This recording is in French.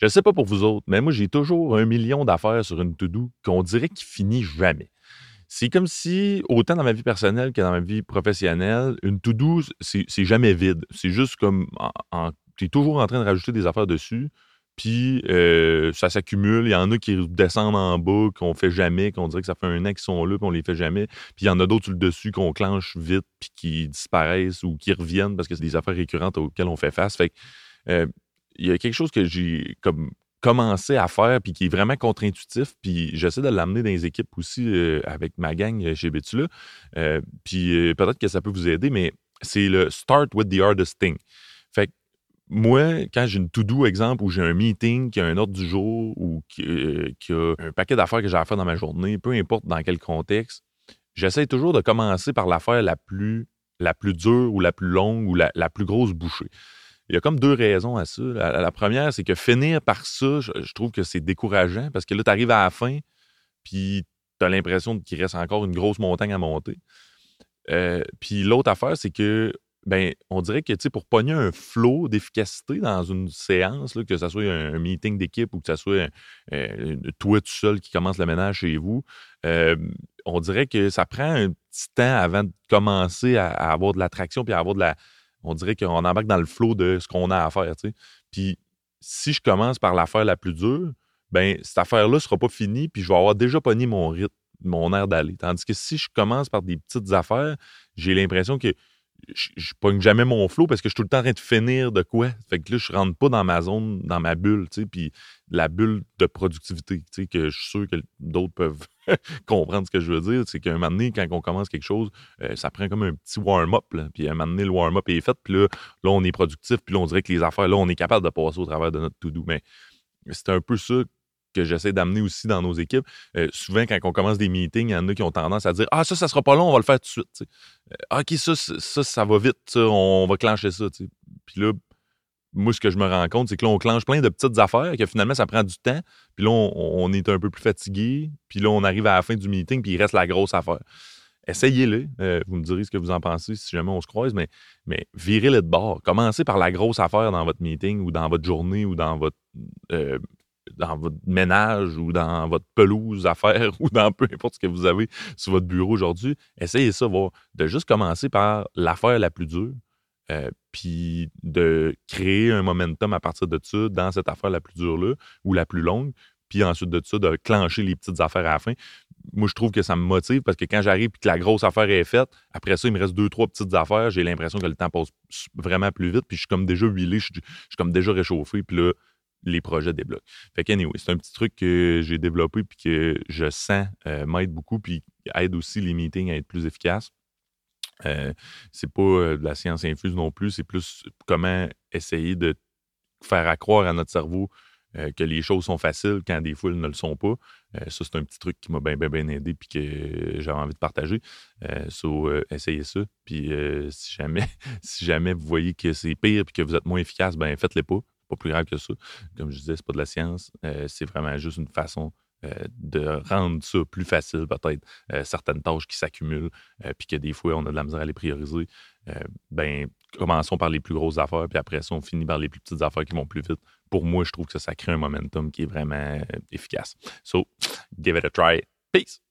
Je sais pas pour vous autres, mais moi, j'ai toujours un million d'affaires sur une to-do qu'on dirait qu'il finit jamais. C'est comme si, autant dans ma vie personnelle que dans ma vie professionnelle, une to-do, c'est jamais vide. C'est juste comme, tu es toujours en train de rajouter des affaires dessus, puis euh, ça s'accumule. Il y en a qui descendent en bas, qu'on fait jamais, qu'on dirait que ça fait un an qu'ils sont là, puis on les fait jamais. Puis il y en a d'autres sur le dessus qu'on clenche vite, puis qui disparaissent ou qui reviennent parce que c'est des affaires récurrentes auxquelles on fait face. Fait que, euh, il y a quelque chose que j'ai comme commencé à faire puis qui est vraiment contre-intuitif puis j'essaie de l'amener dans les équipes aussi euh, avec ma gang chez Betula puis peut-être que ça peut vous aider mais c'est le start with the hardest thing fait que moi, quand j'ai une to-do, exemple, où j'ai un meeting, qui a un ordre du jour ou qui, euh, a un paquet d'affaires que j'ai à faire dans ma journée, peu importe dans quel contexte, j'essaie toujours de commencer par l'affaire la plus, la plus dure ou la plus longue ou la, plus grosse bouchée. Il y a comme deux raisons à ça. La, première, c'est que finir par ça, je, trouve que c'est décourageant parce que là, tu arrives à la fin, puis tu as l'impression qu'il reste encore une grosse montagne à monter. Euh, puis l'autre affaire, c'est que ben, on dirait que pour pogner un flot d'efficacité dans une séance, que ce soit un, meeting d'équipe ou que ce soit euh, toi tout seul qui commence le ménage chez vous, on dirait que ça prend un petit temps avant de commencer à, avoir de l'attraction puis à avoir de la. On dirait qu'on embarque dans le flot de ce qu'on a à faire. Puis si je commence par l'affaire la plus dure, ben cette affaire-là ne sera pas finie, puis je vais avoir déjà pogné mon rythme, mon air d'aller. Tandis que si je commence par des petites affaires, j'ai l'impression que je, je pogne jamais mon flow parce que je suis tout le temps en train de finir de quoi. Fait que là, je rentre pas dans ma zone, dans ma bulle, tu sais, la bulle de productivité, tu sais, que je suis sûr que d'autres peuvent comprendre ce que je veux dire. C'est qu'à un moment donné, quand on commence quelque chose, euh, ça prend comme un petit warm-up, puis à un moment donné, le warm-up est fait, puis là, là, on est productif, puis là, on dirait que les affaires, là, on est capable de passer au travers de notre to-do. Mais c'est un peu ça que j'essaie d'amener aussi dans nos équipes. Euh, souvent, quand on commence des meetings, il y en a qui ont tendance à dire Ah, ça, ça sera pas long, on va le faire tout de suite. Euh, OK, ça, ça, ça, va vite, on va clencher ça. Puis là, moi, ce que je me rends compte, c'est que là, on clenche plein de petites affaires, que finalement, ça prend du temps. Puis là, on, est un peu plus fatigué. Puis là, on arrive à la fin du meeting, puis il reste la grosse affaire. Essayez-le. Euh, vous me direz ce que vous en pensez si jamais on se croise, mais, mais virez-le de bord. Commencez par la grosse affaire dans votre meeting ou dans votre journée ou dans votre dans votre ménage ou dans votre pelouse à faire ou dans peu importe ce que vous avez sur votre bureau aujourd'hui, essayez ça, de juste commencer par l'affaire la plus dure, euh, puis de créer un momentum à partir de ça dans cette affaire la plus dure-là ou la plus longue, puis ensuite de ça, de clencher les petites affaires à la fin. Moi, je trouve que ça me motive parce que quand j'arrive et que la grosse affaire est faite, après ça, il me reste deux, trois petites affaires, j'ai l'impression que le temps passe vraiment plus vite, puis je suis comme déjà huilé, je, je suis comme déjà réchauffé, puis là, les projets débloquent. Fait que, anyway, c'est un petit truc que j'ai développé puis que je sens euh, m'aide beaucoup puis aide aussi les meetings à être plus efficaces. Euh, c'est pas euh, de la science infuse non plus, c'est plus comment essayer de faire accroire à notre cerveau que les choses sont faciles quand des fois elles ne le sont pas. ça, c'est un petit truc qui m'a bien, bien, aidé puis que j'avais envie de partager. so, essayez ça. Puis si jamais, si jamais vous voyez que c'est pire et que vous êtes moins efficace, ben faites-le pas pas plus grave que ça. Comme je disais, c'est pas de la science. Euh, c'est vraiment juste une façon euh, de rendre ça plus facile, peut-être, euh, certaines tâches qui s'accumulent, puis que des fois, on a de la misère à les prioriser. ben, commençons par les plus grosses affaires, puis après ça, on finit par les plus petites affaires qui vont plus vite. Pour moi, je trouve que ça, ça crée un momentum qui est vraiment efficace. So, give it a try. Peace!